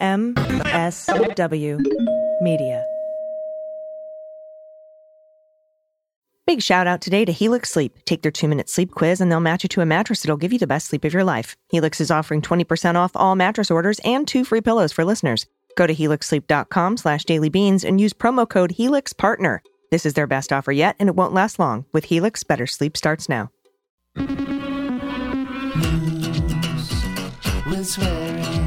MSW Media. Big shout out today to Helix Sleep. Take their two minute sleep quiz and they'll match you to a mattress that'll give you the best sleep of your life. Helix is offering 20% off all mattress orders and two free pillows for listeners. Go to helixsleep.com slash dailybeans and use promo code HelixPartner. This is their best offer yet and it won't last long. With Helix, better sleep starts now. Daily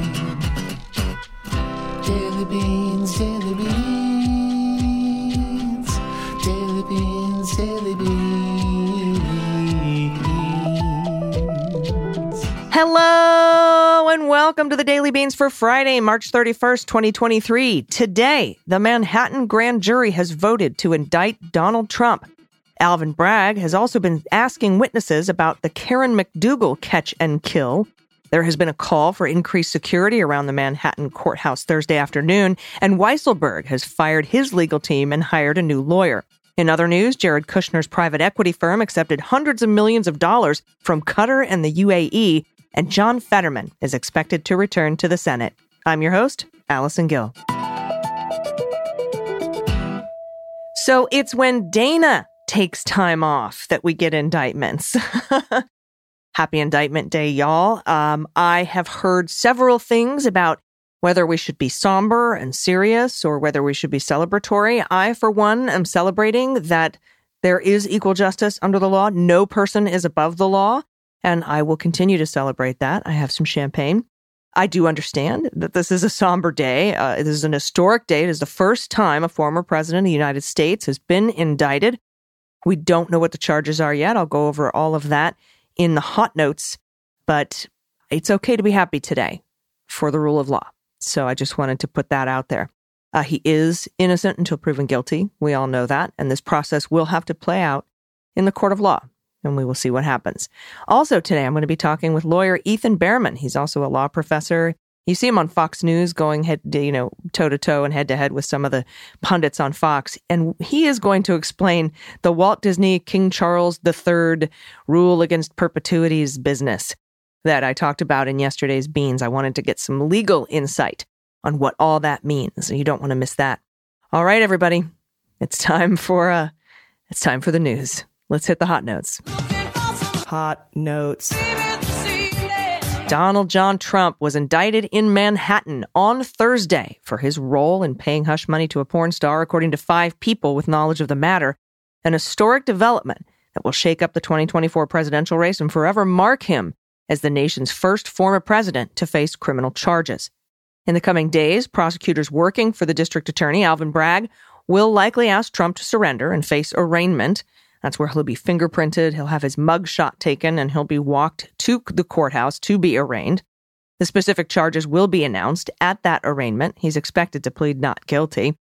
Hello and welcome to the Daily Beans for Friday, March 31st, 2023. Today, the Manhattan grand jury has voted to indict Donald Trump. Alvin Bragg has also been asking witnesses about the Karen McDougal catch and kill. There has been a call for increased security around the Manhattan courthouse Thursday afternoon, and Weisselberg has fired his legal team and hired a new lawyer. In other news, Jared Kushner's private equity firm accepted hundreds of millions of dollars from Qatar and the UAE, and John Fetterman is expected to return to the Senate. I'm your host, Allison Gill. So it's when Dana takes time off that we get indictments. Happy Indictment Day, y'all. Um, I have heard several things about whether we should be somber and serious or whether we should be celebratory. I, for one, am celebrating that there is equal justice under the law. No person is above the law. And I will continue to celebrate that. I have some champagne. I do understand that this is a somber day. Uh, this is an historic day. It is the first time a former president of the United States has been indicted. We don't know what the charges are yet. I'll go over all of that in the hot notes, but it's okay to be happy today for the rule of law. So I just wanted to put that out there. Uh, he is innocent until proven guilty. We all know that. And this process will have to play out in the court of law, and we will see what happens. Also, today, I'm going to be talking with lawyer Ethan Bearman. He's also a law professor. You see him on Fox News going head, to, you know, toe to toe and head to head with some of the pundits on Fox, and he is going to explain the Walt Disney King Charles III rule against perpetuities business that I talked about in yesterday's beans. I wanted to get some legal insight on what all that means. You don't want to miss that. All right, everybody, it's time for uh, it's time for the news. Let's hit the hot notes. Hot notes. Donald John Trump was indicted in Manhattan on Thursday for his role in paying hush money to a porn star, according to five people with knowledge of the matter. An historic development that will shake up the 2024 presidential race and forever mark him as the nation's first former president to face criminal charges. In the coming days, prosecutors working for the district attorney, Alvin Bragg, will likely ask Trump to surrender and face arraignment. That's where he'll be fingerprinted, he'll have his mug shot taken, and he'll be walked to the courthouse to be arraigned. The specific charges will be announced at that arraignment. He's expected to plead not guilty.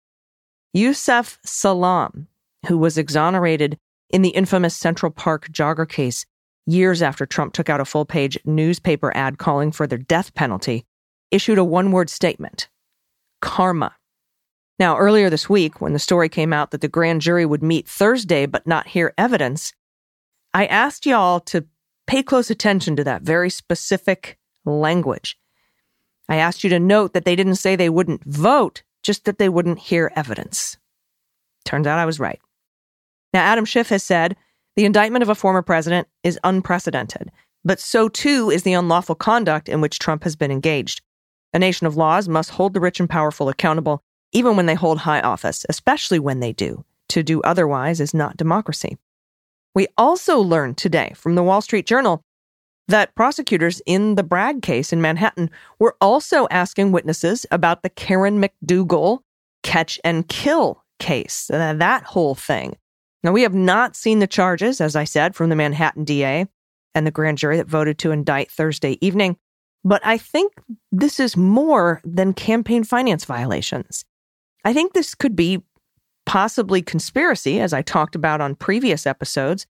Yusef Salaam, who was exonerated in the infamous Central Park jogger case years after Trump took out a full page newspaper ad calling for their death penalty, issued a one word statement karma. Now, earlier this week, when the story came out that the grand jury would meet Thursday but not hear evidence, I asked y'all to pay close attention to that very specific language. I asked you to note that they didn't say they wouldn't vote, just that they wouldn't hear evidence. Turns out I was right. Now, Adam Schiff has said the indictment of a former president is unprecedented, but so too is the unlawful conduct in which Trump has been engaged. A nation of laws must hold the rich and powerful accountable even when they hold high office, especially when they do. To do otherwise is not democracy. We also learned today from the Wall Street Journal that prosecutors in the Bragg case in Manhattan were also asking witnesses about the Karen McDougal catch and kill case, uh, that whole thing. Now, we have not seen the charges, as I said, from the Manhattan DA and the grand jury that voted to indict Thursday evening, but I think this is more than campaign finance violations. I think this could be possibly conspiracy, as I talked about on previous episodes,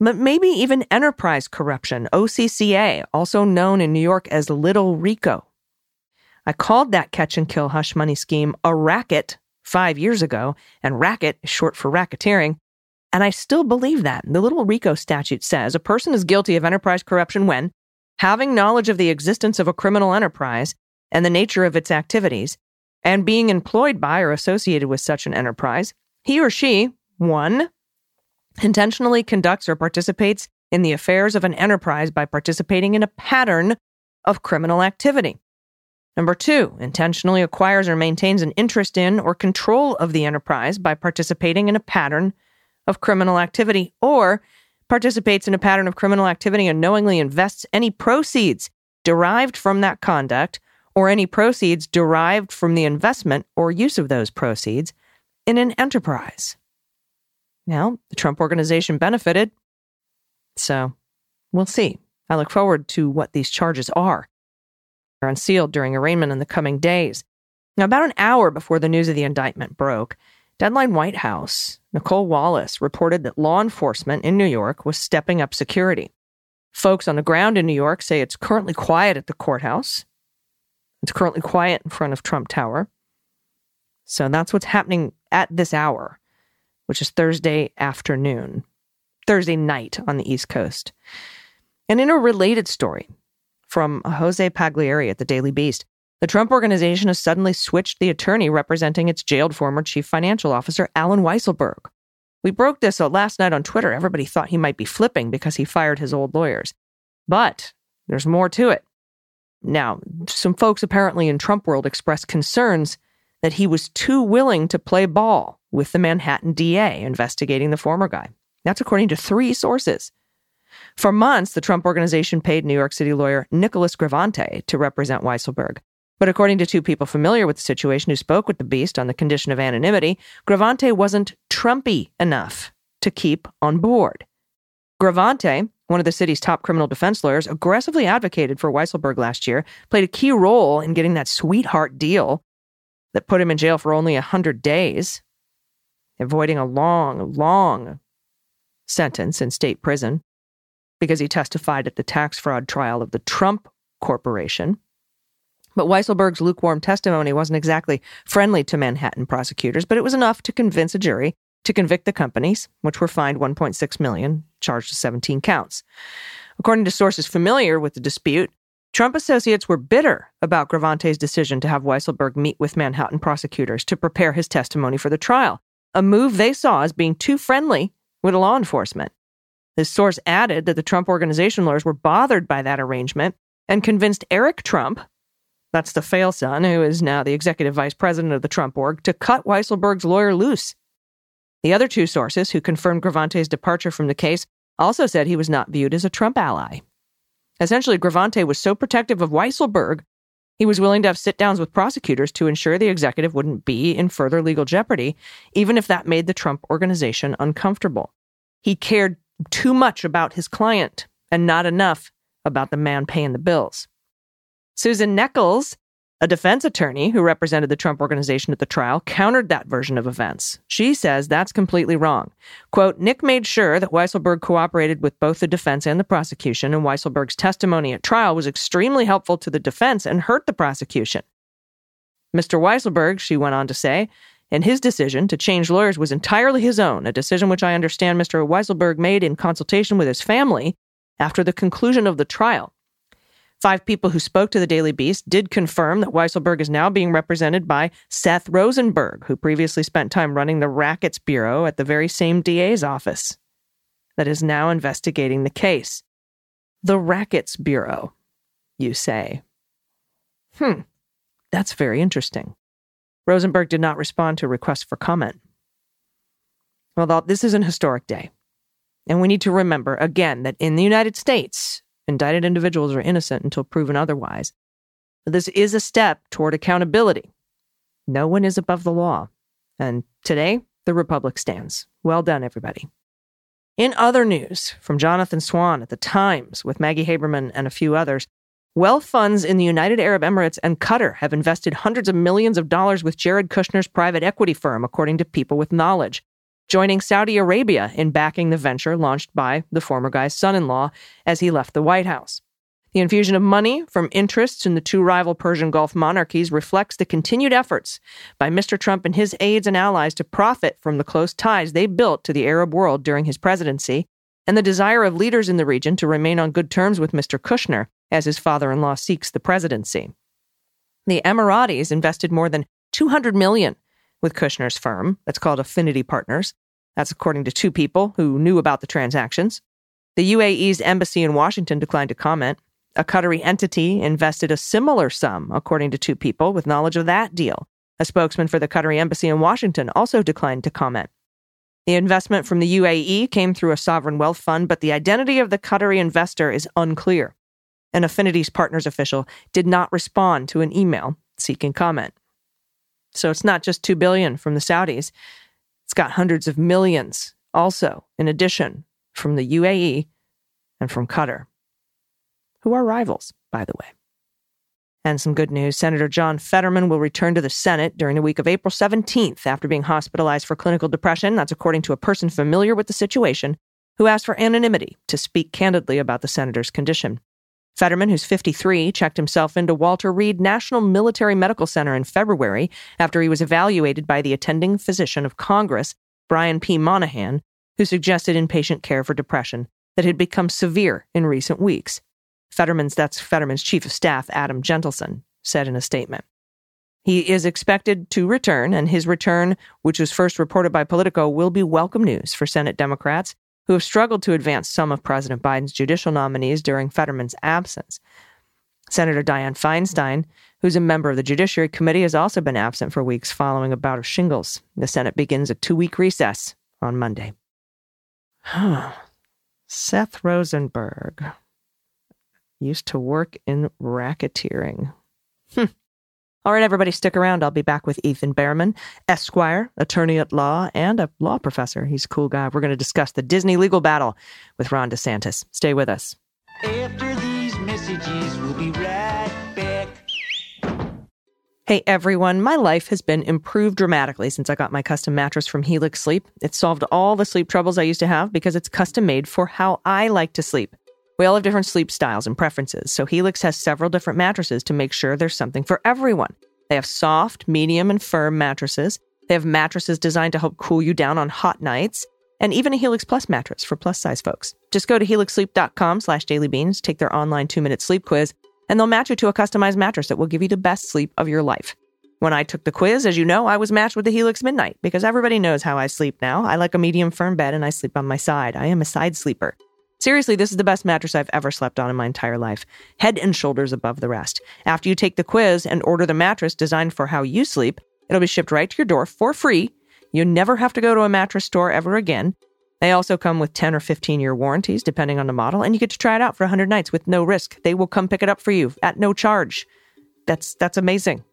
but maybe even enterprise corruption, OCCA, also known in New York as Little Rico. I called that catch and kill hush money scheme a racket five years ago, and racket is short for racketeering. And I still believe that. The Little Rico statute says a person is guilty of enterprise corruption when, having knowledge of the existence of a criminal enterprise, and the nature of its activities, and being employed by or associated with such an enterprise, he or she, one, intentionally conducts or participates in the affairs of an enterprise by participating in a pattern of criminal activity. Number two, intentionally acquires or maintains an interest in or control of the enterprise by participating in a pattern of criminal activity or participates in a pattern of criminal activity and knowingly invests any proceeds derived from that conduct or any proceeds derived from the investment or use of those proceeds in an enterprise. Now, the Trump organization benefited, so we'll see. I look forward to what these charges are. They're unsealed during arraignment in the coming days. Now, about an hour before the news of the indictment broke, Deadline White House, Nicolle Wallace reported that law enforcement in New York was stepping up security. Folks on the ground in New York say it's currently quiet at the courthouse. It's currently quiet in front of Trump Tower. So that's what's happening at this hour, which is Thursday afternoon, Thursday night on the East Coast. And in a related story from Jose Pagliery at the Daily Beast, the Trump organization has suddenly switched the attorney representing its jailed former chief financial officer, Alan Weisselberg. We broke this last night on Twitter. Everybody thought he might be flipping because he fired his old lawyers. But there's more to it. Now, some folks apparently in Trump world expressed concerns that he was too willing to play ball with the Manhattan DA investigating the former guy. That's according to three sources. For months, the Trump organization paid New York City lawyer Nicholas Gravante to represent Weisselberg. But according to two people familiar with the situation who spoke with the beast on the condition of anonymity, Gravante wasn't Trumpy enough to keep on board. Gravante, one of the city's top criminal defense lawyers, aggressively advocated for Weisselberg last year, played a key role in getting that sweetheart deal that put him in jail for only 100 days, avoiding a long, long sentence in state prison because he testified at the tax fraud trial of the Trump Corporation. But Weisselberg's lukewarm testimony wasn't exactly friendly to Manhattan prosecutors, but it was enough to convince a jury to convict the companies, which were fined 1.6 million, charged to 17 counts. According to sources familiar with the dispute, Trump associates were bitter about Gravante's decision to have Weisselberg meet with Manhattan prosecutors to prepare his testimony for the trial, a move they saw as being too friendly with law enforcement. This source added that the Trump organization lawyers were bothered by that arrangement and convinced Eric Trump, that's the fail son, who is now the executive vice president of the Trump org, to cut Weisselberg's lawyer loose. The other two sources who confirmed Gravante's departure from the case also said he was not viewed as a Trump ally. Essentially, Gravante was so protective of Weisselberg, he was willing to have sit downs with prosecutors to ensure the executive wouldn't be in further legal jeopardy, even if that made the Trump organization uncomfortable. He cared too much about his client and not enough about the man paying the bills. Susan Necheles, a defense attorney who represented the Trump organization at the trial, countered that version of events. She says that's completely wrong. Quote, Nick made sure that Weisselberg cooperated with both the defense and the prosecution, and Weisselberg's testimony at trial was extremely helpful to the defense and hurt the prosecution. Mr. Weisselberg, she went on to say, and his decision to change lawyers was entirely his own, a decision which I understand Mr. Weisselberg made in consultation with his family after the conclusion of the trial. Five people who spoke to the Daily Beast did confirm that Weisselberg is now being represented by Seth Rosenberg, who previously spent time running the Rackets Bureau at the very same DA's office that is now investigating the case. The Rackets Bureau, you say. Hmm, that's very interesting. Rosenberg did not respond to a request for comment. Well, this is an historic day. And we need to remember again that in the United States, Indicted individuals are innocent until proven otherwise. This is a step toward accountability. No one is above the law. And today, the Republic stands. Well done, everybody. In other news, from Jonathan Swan at The Times with Maggie Haberman and a few others, wealth funds in the United Arab Emirates and Qatar have invested hundreds of millions of dollars with Jared Kushner's private equity firm, according to people with knowledge joining Saudi Arabia in backing the venture launched by the former guy's son in law as he left the White House. The infusion of money from interests in the two rival Persian Gulf monarchies reflects the continued efforts by Mr. Trump and his aides and allies to profit from the close ties they built to the Arab world during his presidency, and the desire of leaders in the region to remain on good terms with Mr. Kushner as his father in law seeks the presidency. The Emiratis invested more than 200 million with Kushner's firm, that's called Affinity Partners. That's according to two people who knew about the transactions. The UAE's embassy in Washington declined to comment. A Qatari entity invested a similar sum, according to two people with knowledge of that deal. A spokesman for the Qatari embassy in Washington also declined to comment. The investment from the UAE came through a sovereign wealth fund, but the identity of the Qatari investor is unclear. An Affinity's Partners official did not respond to an email seeking comment. So it's not just 2 billion from the Saudis. It's got hundreds of millions also in addition from the UAE and from Qatar, who are rivals, by the way. And some good news Senator John Fetterman will return to the Senate during the week of April 17th after being hospitalized for clinical depression. That's according to a person familiar with the situation who asked for anonymity to speak candidly about the senator's condition. Fetterman, who's 53, checked himself into Walter Reed National Military Medical Center in February after he was evaluated by the attending physician of Congress, Brian P. Monahan, who suggested inpatient care for depression that had become severe in recent weeks. Fetterman's, that's Fetterman's chief of staff, Adam Gentleson, said in a statement. He is expected to return, and his return, which was first reported by Politico, will be welcome news for Senate Democrats who have struggled to advance some of President Biden's judicial nominees during Fetterman's absence. Senator Dianne Feinstein, who's a member of the Judiciary Committee, has also been absent for weeks following a bout of shingles. The Senate begins a two week recess on Monday. Seth Rosenberg used to work in racketeering. Hmm. All right, everybody, stick around. I'll be back with Ethan Bearman, Esquire, attorney at law, and a law professor. He's a cool guy. We're going to discuss the Disney legal battle with Ron DeSantis. Stay with us. After these messages, we'll be right back. Hey everyone, my life has been improved dramatically since I got my custom mattress from Helix Sleep. It solved all the sleep troubles I used to have because it's custom made for how I like to sleep. We all have different sleep styles and preferences, so Helix has several different mattresses to make sure there's something for everyone. They have soft, medium, and firm mattresses. They have mattresses designed to help cool you down on hot nights, and even a Helix Plus mattress for plus size folks. Just go to helixsleep.com slash dailybeans, take their online two minute sleep quiz, and they'll match you to a customized mattress that will give you the best sleep of your life. When I took the quiz, as you know, I was matched with the Helix Midnight because everybody knows how I sleep now. I like a medium firm bed and I sleep on my side. I am a side sleeper. Seriously, this is the best mattress I've ever slept on in my entire life. Head and shoulders above the rest. After you take the quiz and order the mattress designed for how you sleep, it'll be shipped right to your door for free. You never have to go to a mattress store ever again. They also come with 10 or 15 year warranties, depending on the model, and you get to try it out for 100 nights with no risk. They will come pick it up for you at no charge. That's, that's amazing.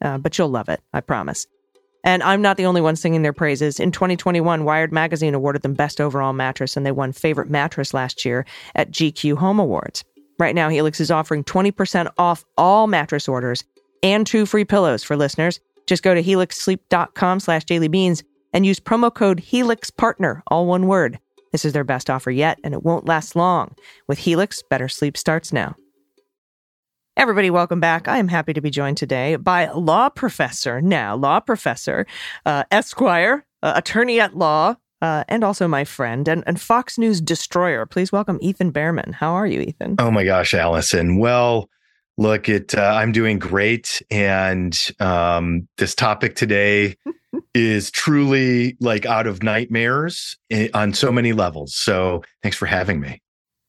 Uh, but you'll love it, I promise. And I'm not the only one singing their praises. In 2021, Wired Magazine awarded them Best Overall Mattress, and they won Favorite Mattress last year at GQ Home Awards. Right now, Helix is offering 20% off all mattress orders and two free pillows for listeners. Just go to helixsleep.com slash dailybeans and use promo code HelixPartner, all one word. This is their best offer yet, and it won't last long. With Helix, better sleep starts now. Everybody, welcome back. I am happy to be joined today by law professor, now law professor, uh, Esquire, uh, attorney at law, uh, and also my friend and, and Fox News destroyer. Please welcome Ethan Bearman. How are you, Ethan? Oh my gosh, Allison. Well, look, it. Uh, I'm doing great, and um, this topic today is truly like out of nightmares on so many levels. So, thanks for having me.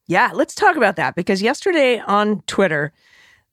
Yeah, let's talk about that because yesterday on Twitter,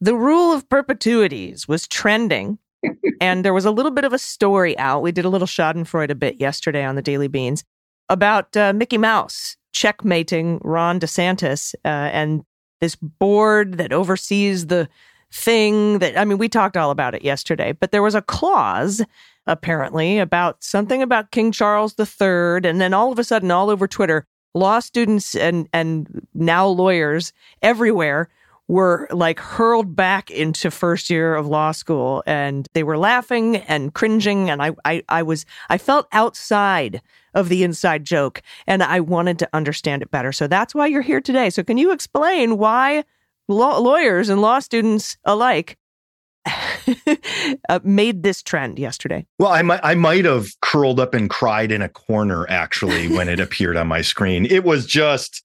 the rule of perpetuities was trending. and there was a little bit of a story out. We did a little Schadenfreude a bit yesterday on the Daily Beans about uh, Mickey Mouse checkmating Ron DeSantis uh, and this board that oversees the thing that, I mean, we talked all about it yesterday, but there was a clause apparently about something about King Charles III. And then all of a sudden, all over Twitter, law students and, and now lawyers everywhere were like hurled back into first year of law school and they were laughing and cringing and I, I I was I felt outside of the inside joke and I wanted to understand it better. So that's why you're here today. So can you explain why law, lawyers and law students alike uh, made this trend yesterday? Well, I might I might have curled up and cried in a corner actually when it appeared on my screen. It was just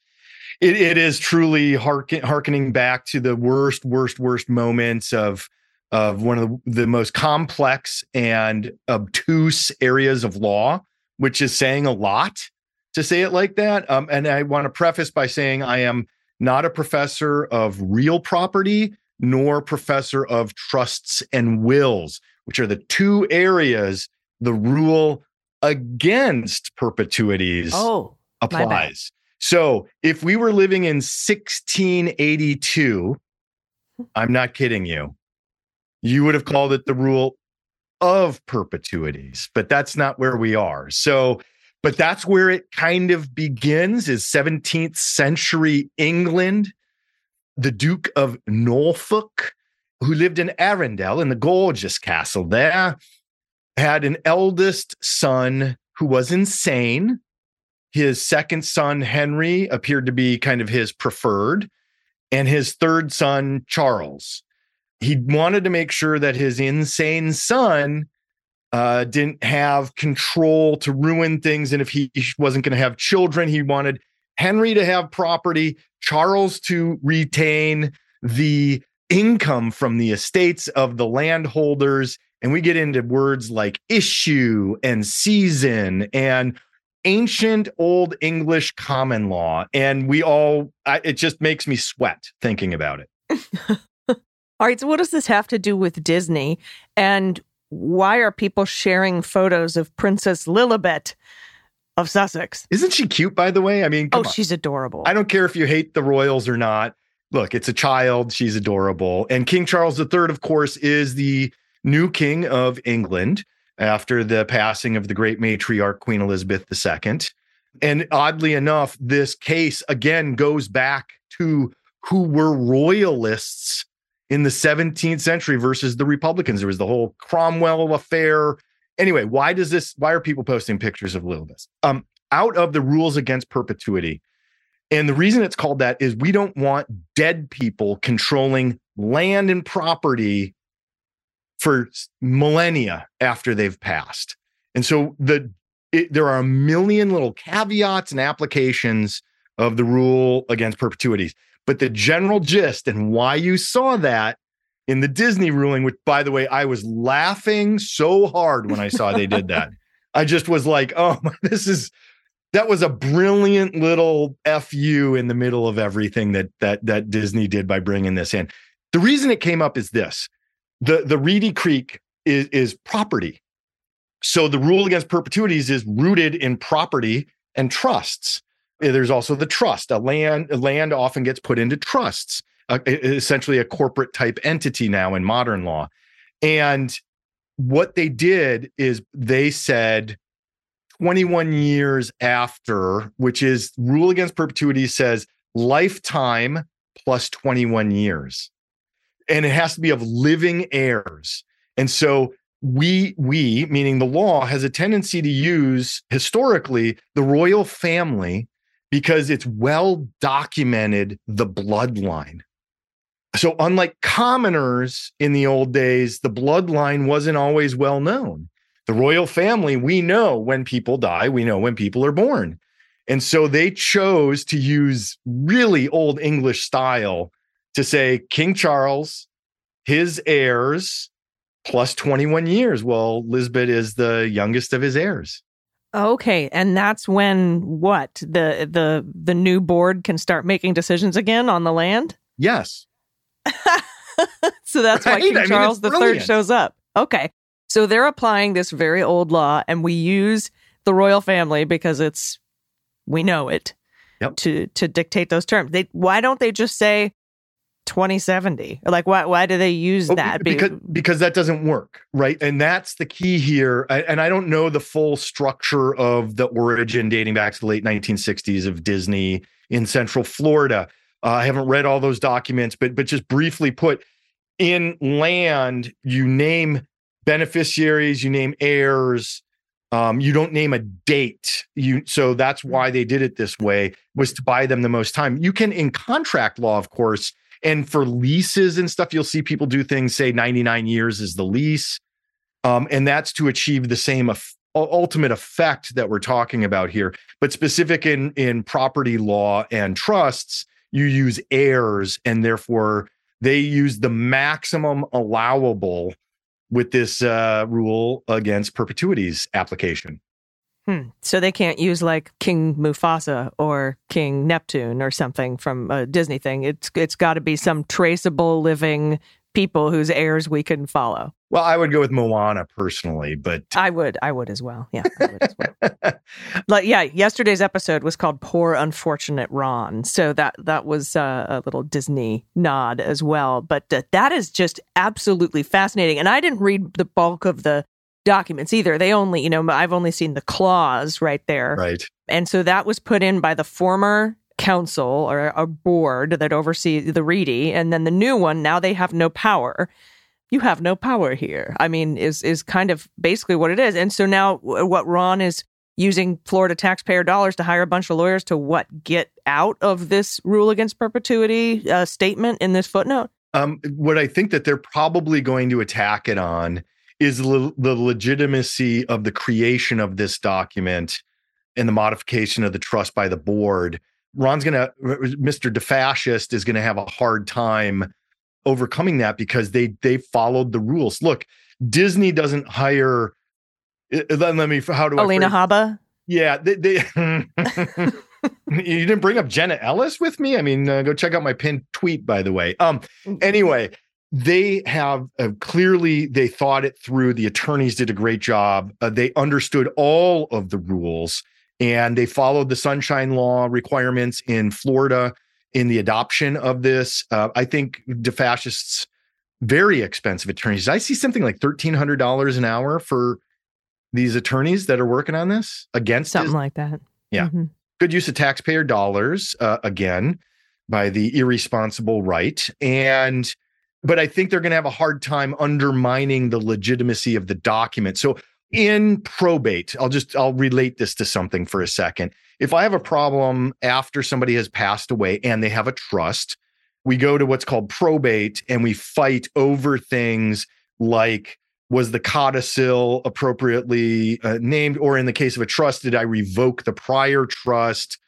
it, it is truly harken, harkening back to the worst, worst, worst moments of of one of the, the most complex and obtuse areas of law, which is saying a lot to say it like that. Um, and I want to preface by saying I am not a professor of real property nor professor of trusts and wills, which are the two areas the rule against perpetuities Oh, applies. So if we were living in 1682, I'm not kidding you, you would have called it the rule of perpetuities, but that's not where we are. So, but that's where it kind of begins is 17th century England. The Duke of Norfolk, who lived in Arundel in the gorgeous castle there, had an eldest son who was insane. His second son, Henry, appeared to be kind of his preferred, and his third son, Charles. He wanted to make sure that his insane son uh, didn't have control to ruin things. And if he wasn't going to have children, he wanted Henry to have property, Charles to retain the income from the estates of the landholders. And we get into words like issue and season and ancient old English common law. And we all, I, it just makes me sweat thinking about it. All right, so what does this have to do with Disney? And why are people sharing photos of Princess Lilibet of Sussex? Isn't she cute, by the way? I mean, oh, on. she's adorable. I don't care if you hate the royals or not. Look, it's a child. She's adorable. And King Charles III, of course, is the new king of England after the passing of the great matriarch, Queen Elizabeth II. And oddly enough, this case again goes back to who were royalists in the 17th century versus the Republicans. There was the whole Cromwell affair. Anyway, why does this? Why are people posting pictures of Lilibet? Um, out of the rules against perpetuity, and the reason it's called that is we don't want dead people controlling land and property for millennia after they've passed. And so the it, there are a million little caveats and applications of the rule against perpetuities. But the general gist and why you saw that in the Disney ruling, which by the way, I was laughing so hard when I saw they did that. I just was like, oh, this is that was a brilliant little fu in the middle of everything that that that Disney did by bringing this in. The reason it came up is this: the the Reedy Creek is is property, so the rule against perpetuities is rooted in property and trusts. Uh, There's also the trust. A land a land often gets put into trusts, e- essentially a corporate type entity now in modern law. And what they did is they said 21 years after, which is rule against perpetuity says lifetime plus 21 years. And it has to be of living heirs. And so we we meaning the law has a tendency to use historically the royal family because it's well documented the bloodline. So unlike commoners in the old days, the bloodline wasn't always well known the royal family, we know when people die, we know when people are born. And so they chose to use really old English style to say King Charles, his heirs, plus 21 years. Well, Lilibet is the youngest of his heirs. Okay, and that's when what the the the new board can start making decisions again on the land. Yes. so that's why King I Charles it's the Third shows up. Okay, so they're applying this very old law, and we use the royal family because it's we know it Yep. to to dictate those terms. They why don't they just say twenty seventy? Like why why do they use Oh, that? because because that doesn't work, right? And that's the key here. And I don't know the full structure of the origin dating back to the late 1960s of Disney in Central Florida. Uh, I haven't read all those documents, but but just briefly put, in land you name beneficiaries, you name heirs. Um, you don't name a date. You so that's why they did it this way was to buy them the most time. You can in contract law, of course, and for leases and stuff, you'll see people do things say 99 years is the lease. Um, and that's to achieve the same u- ultimate effect that we're talking about here. But specific in in property law and trusts, you use heirs, and therefore they use the maximum allowable with this uh, rule against perpetuities application. Hmm. So they can't use like King Mufasa or King Neptune or something from a Disney thing. It's it's got to be some traceable living people whose heirs we can follow. Well, I would go with Moana personally, but I would, I would as well. Yeah, I would as well. like, yeah, yesterday's episode was called "Poor Unfortunate Ron," so that that was uh, a little Disney nod as well. But uh, that is just absolutely fascinating. And I didn't read the bulk of the documents either. They only, you know, I've only seen the clause right there, right. and so that was put in by the former council or a board that oversees the Reedy, and then the new one. Now they have no power you have no power here. I mean, is is kind of basically what it is. And so now, what Ron is using Florida taxpayer dollars to hire a bunch of lawyers to what get out of this rule against perpetuity uh, statement in this footnote. Um, what I think that they're probably going to attack it on is le- the legitimacy of the creation of this document and the modification of the trust by the board. Ron's going to, Mr. DeFascist is going to have a hard time overcoming that because they they followed the rules. Look, Disney doesn't hire. Uh, let me. How do Alina I? Alina Habba. Yeah, they. they you didn't bring up Jenna Ellis with me. I mean, uh, go check out my pinned tweet, by the way. Um. Anyway, they have uh, clearly they thought it through. The attorneys did a great job. Uh, they understood all of the rules and they followed the sunshine law requirements in Florida in the adoption of this. Uh, I think DeFascists very expensive attorneys. I see something like thirteen hundred dollars an hour for these attorneys that are working on this against something like that. Yeah, mm-hmm. good use of taxpayer dollars uh, again by the irresponsible right and. But I think they're going to have a hard time undermining the legitimacy of the document. So in probate, I'll just I'll relate this to something for a second. If I have a problem after somebody has passed away and they have a trust, we go to what's called probate and we fight over things like was the codicil appropriately uh, named? Or in the case of a trust did i revoke the prior trust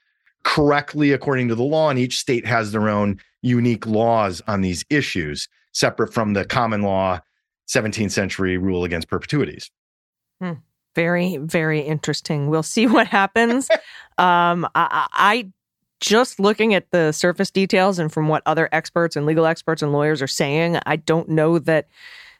correctly according to the law? And each state has their own unique laws on these issues separate from the common law 17th century rule against perpetuities hmm very, very interesting. We'll see what happens. um, I, I just looking at the surface details and from what other experts and legal experts and lawyers are saying, I don't know that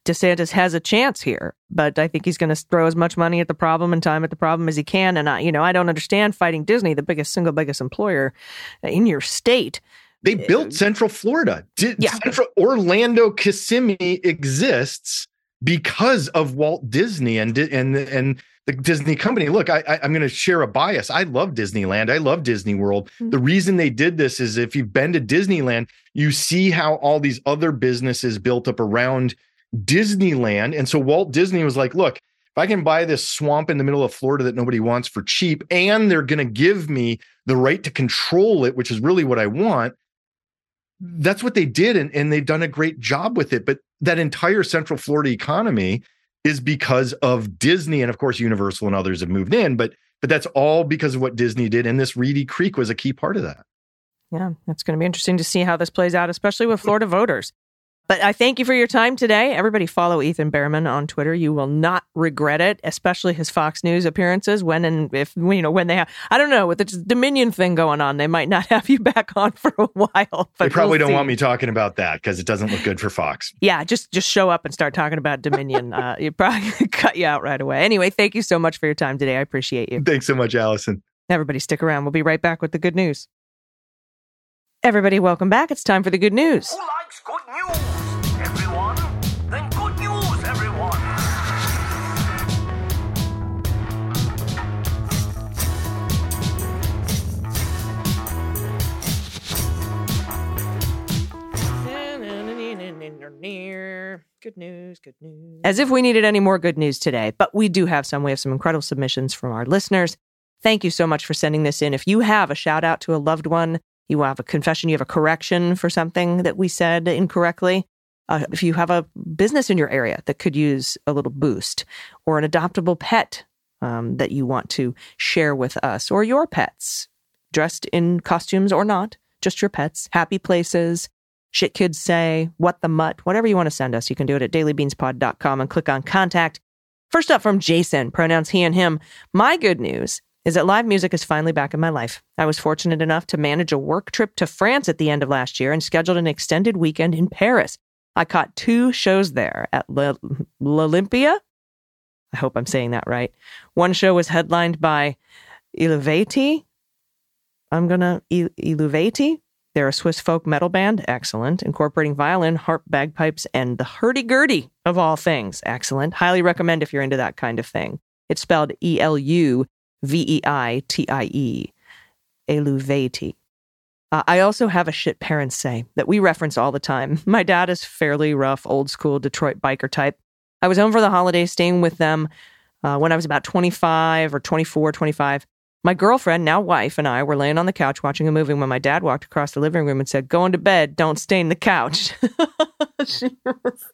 DeSantis has a chance here. But I think he's going to throw as much money at the problem and time at the problem as he can. And I, you know, I don't understand fighting Disney, the biggest single biggest employer in your state. They built Central Florida. yeah. Central Orlando Kissimmee exists because of Walt Disney and and and the Disney company. Look, I, I am going to share a bias. I love Disneyland. I love Disney World. Mm-hmm. The reason they did this is if you've been to Disneyland, you see how all these other businesses built up around Disneyland, and so Walt Disney was like, look. If I can buy this swamp in the middle of Florida that nobody wants for cheap, and they're going to give me the right to control it, which is really what I want, that's what they did and, and they've done a great job with it. But that entire central florida economy is because of disney and of course universal and others have moved in but but that's all because of what disney did and this reedy creek was a key part of that. Yeah it's going to be interesting to see how this plays out especially with florida voters but I thank you for your time today. Everybody follow Ethan Bearman on Twitter. You will not regret it, especially his Fox News appearances when and if you know when they have I don't know, with the Dominion thing going on, they might not have you back on for a while. they probably we'll don't see. want me talking about that because it doesn't look good for Fox. Yeah, just just show up and start talking about Dominion. uh, you probably cut you out right away. Anyway, thank you so much for your time today. I appreciate you. Thanks so much, Allison. Everybody stick around. We'll be right back with the good news. Everybody, welcome back. It's time for the good news. Who likes good news? Good news, good news. As if we needed any more good news today, but we do have some. We have some incredible submissions from our listeners. Thank you so much for sending this in. If you have a shout out to a loved one, you have a confession, you have a correction for something that we said incorrectly. Uh, if you have a business in your area that could use a little boost, or an adoptable pet um, that you want to share with us, or your pets, dressed in costumes or not, just your pets, happy places, shit kids say, what the mutt, whatever you want to send us. You can do it at dailybeanspod.com and click on contact. First up from Jason, pronouns he and him. My good news is that live music is finally back in my life. I was fortunate enough to manage a work trip to France at the end of last year and scheduled an extended weekend in Paris. I caught two shows there at L'Olympia. I hope I'm saying that right. One show was headlined by Iluvati. I'm gonna Il- Iluvati. They're a Swiss folk metal band, excellent, incorporating violin, harp, bagpipes, and the hurdy-gurdy of all things, excellent. Highly recommend if you're into that kind of thing. It's spelled E L U V E I T I E, Eluvati. Uh, I also have a shit parents say that we reference all the time. My dad is fairly rough, old school Detroit biker type. I was home for the holidays, staying with them uh, when I was about 25 or 24, 25. My girlfriend, now wife, and I were laying on the couch watching a movie when my dad walked across the living room and said, Going to bed, don't stain the couch. she, was,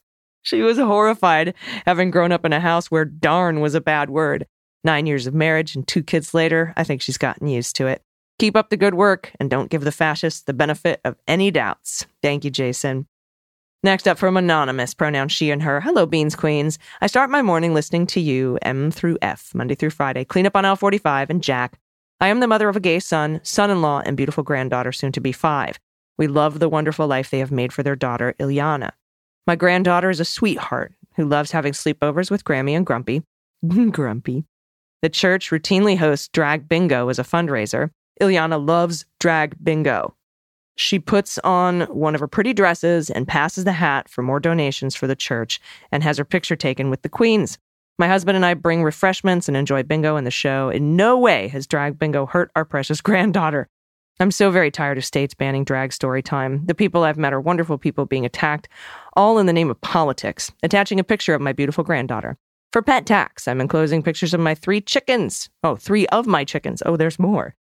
she was horrified, having grown up in a house where darn was a bad word. Nine years of marriage and two kids later, I think she's gotten used to it. Keep up the good work and don't give the fascists the benefit of any doubts. Thank you, Jason. Next up from Anonymous, pronoun she and her. Hello, Beans Queens. I start my morning listening to you, M through F, Monday through Friday. Clean up on L45 and Jack. I am the mother of a gay son, son in law, and beautiful granddaughter, soon to be five. We love the wonderful life they have made for their daughter, Ilyana. My granddaughter is a sweetheart who loves having sleepovers with Grammy and Grumpy. Grumpy. The church routinely hosts drag bingo as a fundraiser. Ilyana loves drag bingo. She puts on one of her pretty dresses and passes the hat for more donations for the church and has her picture taken with the queens. My husband and I bring refreshments and enjoy bingo in the show. In no way has drag bingo hurt our precious granddaughter. I'm so very tired of states banning drag story time. The people I've met are wonderful people being attacked, all in the name of politics. Attaching a picture of my beautiful granddaughter. For pet tax, I'm enclosing pictures of my three chickens. Oh, three of my chickens. Oh, there's more.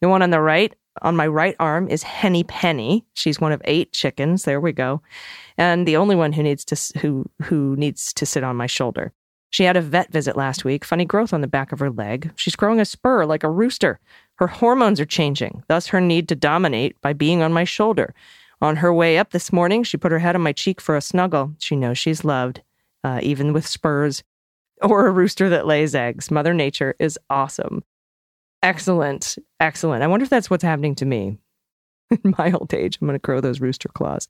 The one on the right, on my right arm, is Henny Penny. She's one of eight chickens. There we go, and the only one who needs to who who needs to sit on my shoulder. She had a vet visit last week. Funny growth on the back of her leg. She's growing a spur like a rooster. Her hormones are changing, thus her need to dominate by being on my shoulder. On her way up this morning, she put her head on my cheek for a snuggle. She knows she's loved, uh, even with spurs or a rooster that lays eggs. Mother Nature is awesome. Excellent. Excellent. I wonder if that's what's happening to me. In my old age, I'm going to grow those rooster claws.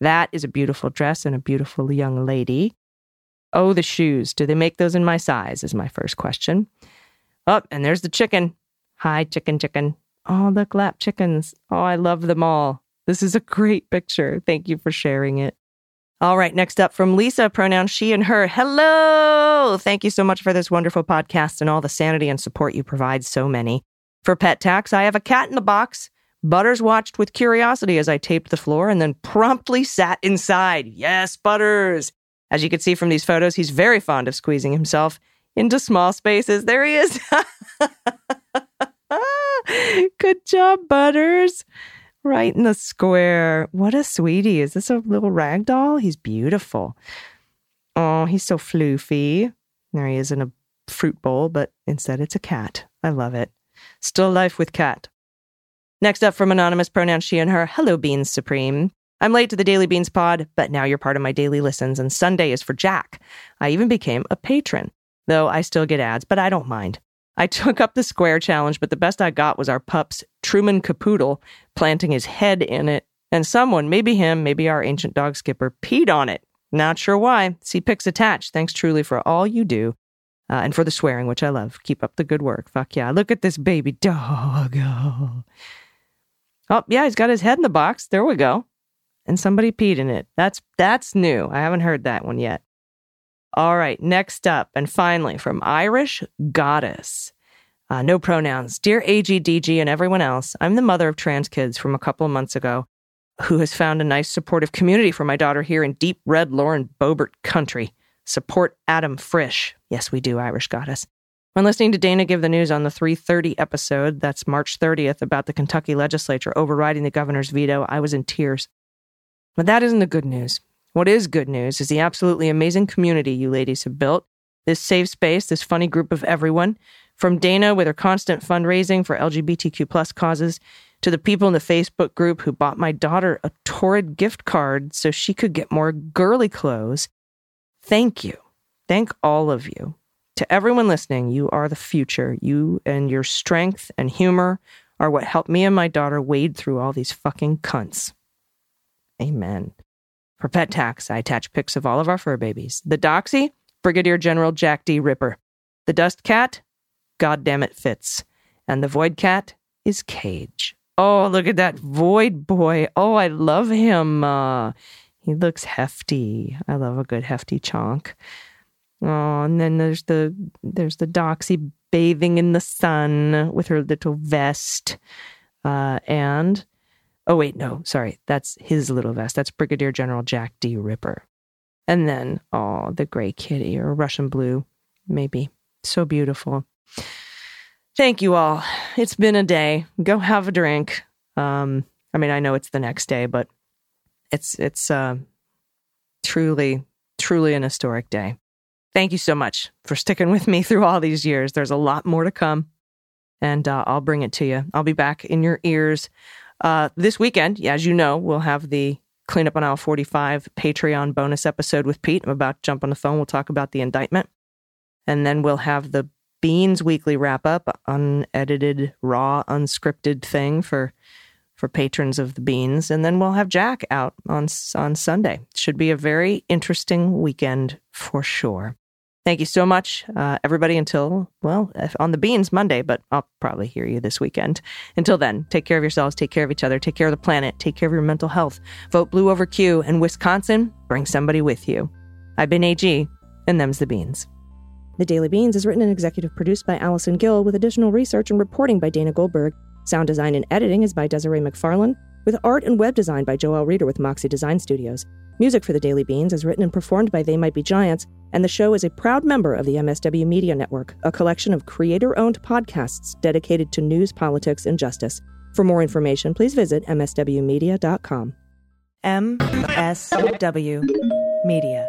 That is a beautiful dress and a beautiful young lady. Oh, the shoes. Do they make those in my size? Is my first question. Oh, and there's the chicken. Hi, chicken, chicken. Oh, look, lap chickens. Oh, I love them all. This is a great picture. Thank you for sharing it. All right, next up from Lisa, pronoun she and her. Hello. Thank you so much for this wonderful podcast and all the sanity and support you provide so many. For pet tax, I have a cat in the box. Butters watched with curiosity as I taped the floor and then promptly sat inside. Yes, Butters. As you can see from these photos, he's very fond of squeezing himself into small spaces. There he is. Good job, Butters. Right in the square. What a sweetie. Is this a little rag doll? He's beautiful. Oh, he's so floofy. There he is in a fruit bowl, but instead it's a cat. I love it. Still life with cat. Next up from anonymous pronoun she and her. Hello, Beans Supreme. I'm late to the Daily Beans pod, but now you're part of my daily listens, and Sunday is for Jack. I even became a patron, though I still get ads, but I don't mind. I took up the square challenge, but the best I got was our pup's Truman Capoodle planting his head in it, and someone, maybe him, maybe our ancient dog skipper, peed on it. Not sure why. See pics attached. Thanks truly for all you do. Uh, and for the swearing, which I love. Keep up the good work. Fuck yeah. Look at this baby dog. Oh. oh, yeah, he's got his head in the box. There we go. And somebody peed in it. That's that's new. I haven't heard that one yet. All right, next up, and finally from Irish Goddess. Uh, no pronouns. Dear AGDG and everyone else, I'm the mother of trans kids from a couple of months ago who has found a nice supportive community for my daughter here in deep red Lauren Boebert country. Support Adam Frisch. Yes, we do, Irish Goddess. When listening to Dana give the news on the 330 episode, that's March 30th, about the Kentucky legislature overriding the governor's veto, I was in tears. But that isn't the good news. What is good news is the absolutely amazing community you ladies have built. This safe space, this funny group of everyone, from Dana with her constant fundraising for LGBTQ plus causes, To the people in the Facebook group who bought my daughter a torrid gift card so she could get more girly clothes, thank you. Thank all of you. To everyone listening, you are the future. You and your strength and humor are what helped me and my daughter wade through all these fucking cunts. Amen. For pet tax, I attach pics of all of our fur babies. The doxy, Brigadier General Jack D. Ripper. The dust cat, God damn it fits. And the void cat is Cage. Oh, look at that void boy. Oh, I love him. Uh, he looks hefty. I love a good hefty chonk. Oh, and then there's the there's the Doxy bathing in the sun with her little vest. Uh, and oh wait, no, sorry, that's his little vest. That's Brigadier General Jack D. Ripper. And then oh, the gray kitty or Russian blue, maybe. So beautiful. Thank you all. It's been a day. Go have a drink. Um, I mean, I know it's the next day, but it's it's uh, truly truly an historic day. Thank you so much for sticking with me through all these years. There's a lot more to come, and uh, I'll bring it to you. I'll be back in your ears uh, this weekend. As you know, we'll have the Cleanup on Aisle 45 Patreon bonus episode with Pete. I'm about to jump on the phone. We'll talk about the indictment. And then we'll have the Beans weekly wrap up, unedited, raw, unscripted thing for for patrons of the Beans, and then we'll have Jack out on on Sunday. Should be a very interesting weekend for sure. Thank you so much, uh, everybody. Until well, on the Beans Monday, but I'll probably hear you this weekend. Until then, take care of yourselves, take care of each other, take care of the planet, take care of your mental health. Vote blue over Q, and Wisconsin, bring somebody with you. I've been AG, and them's the Beans. The Daily Beans is written and executive produced by Allison Gill, with additional research and reporting by Dana Goldberg. Sound design and editing is by Desiree McFarlane, with art and web design by Joel Reeder with Moxie Design Studios. Music for The Daily Beans is written and performed by They Might Be Giants, and the show is a proud member of the MSW Media Network, a collection of creator owned podcasts dedicated to news, politics, and justice. For more information, please visit MSWmedia.com. MSW Media.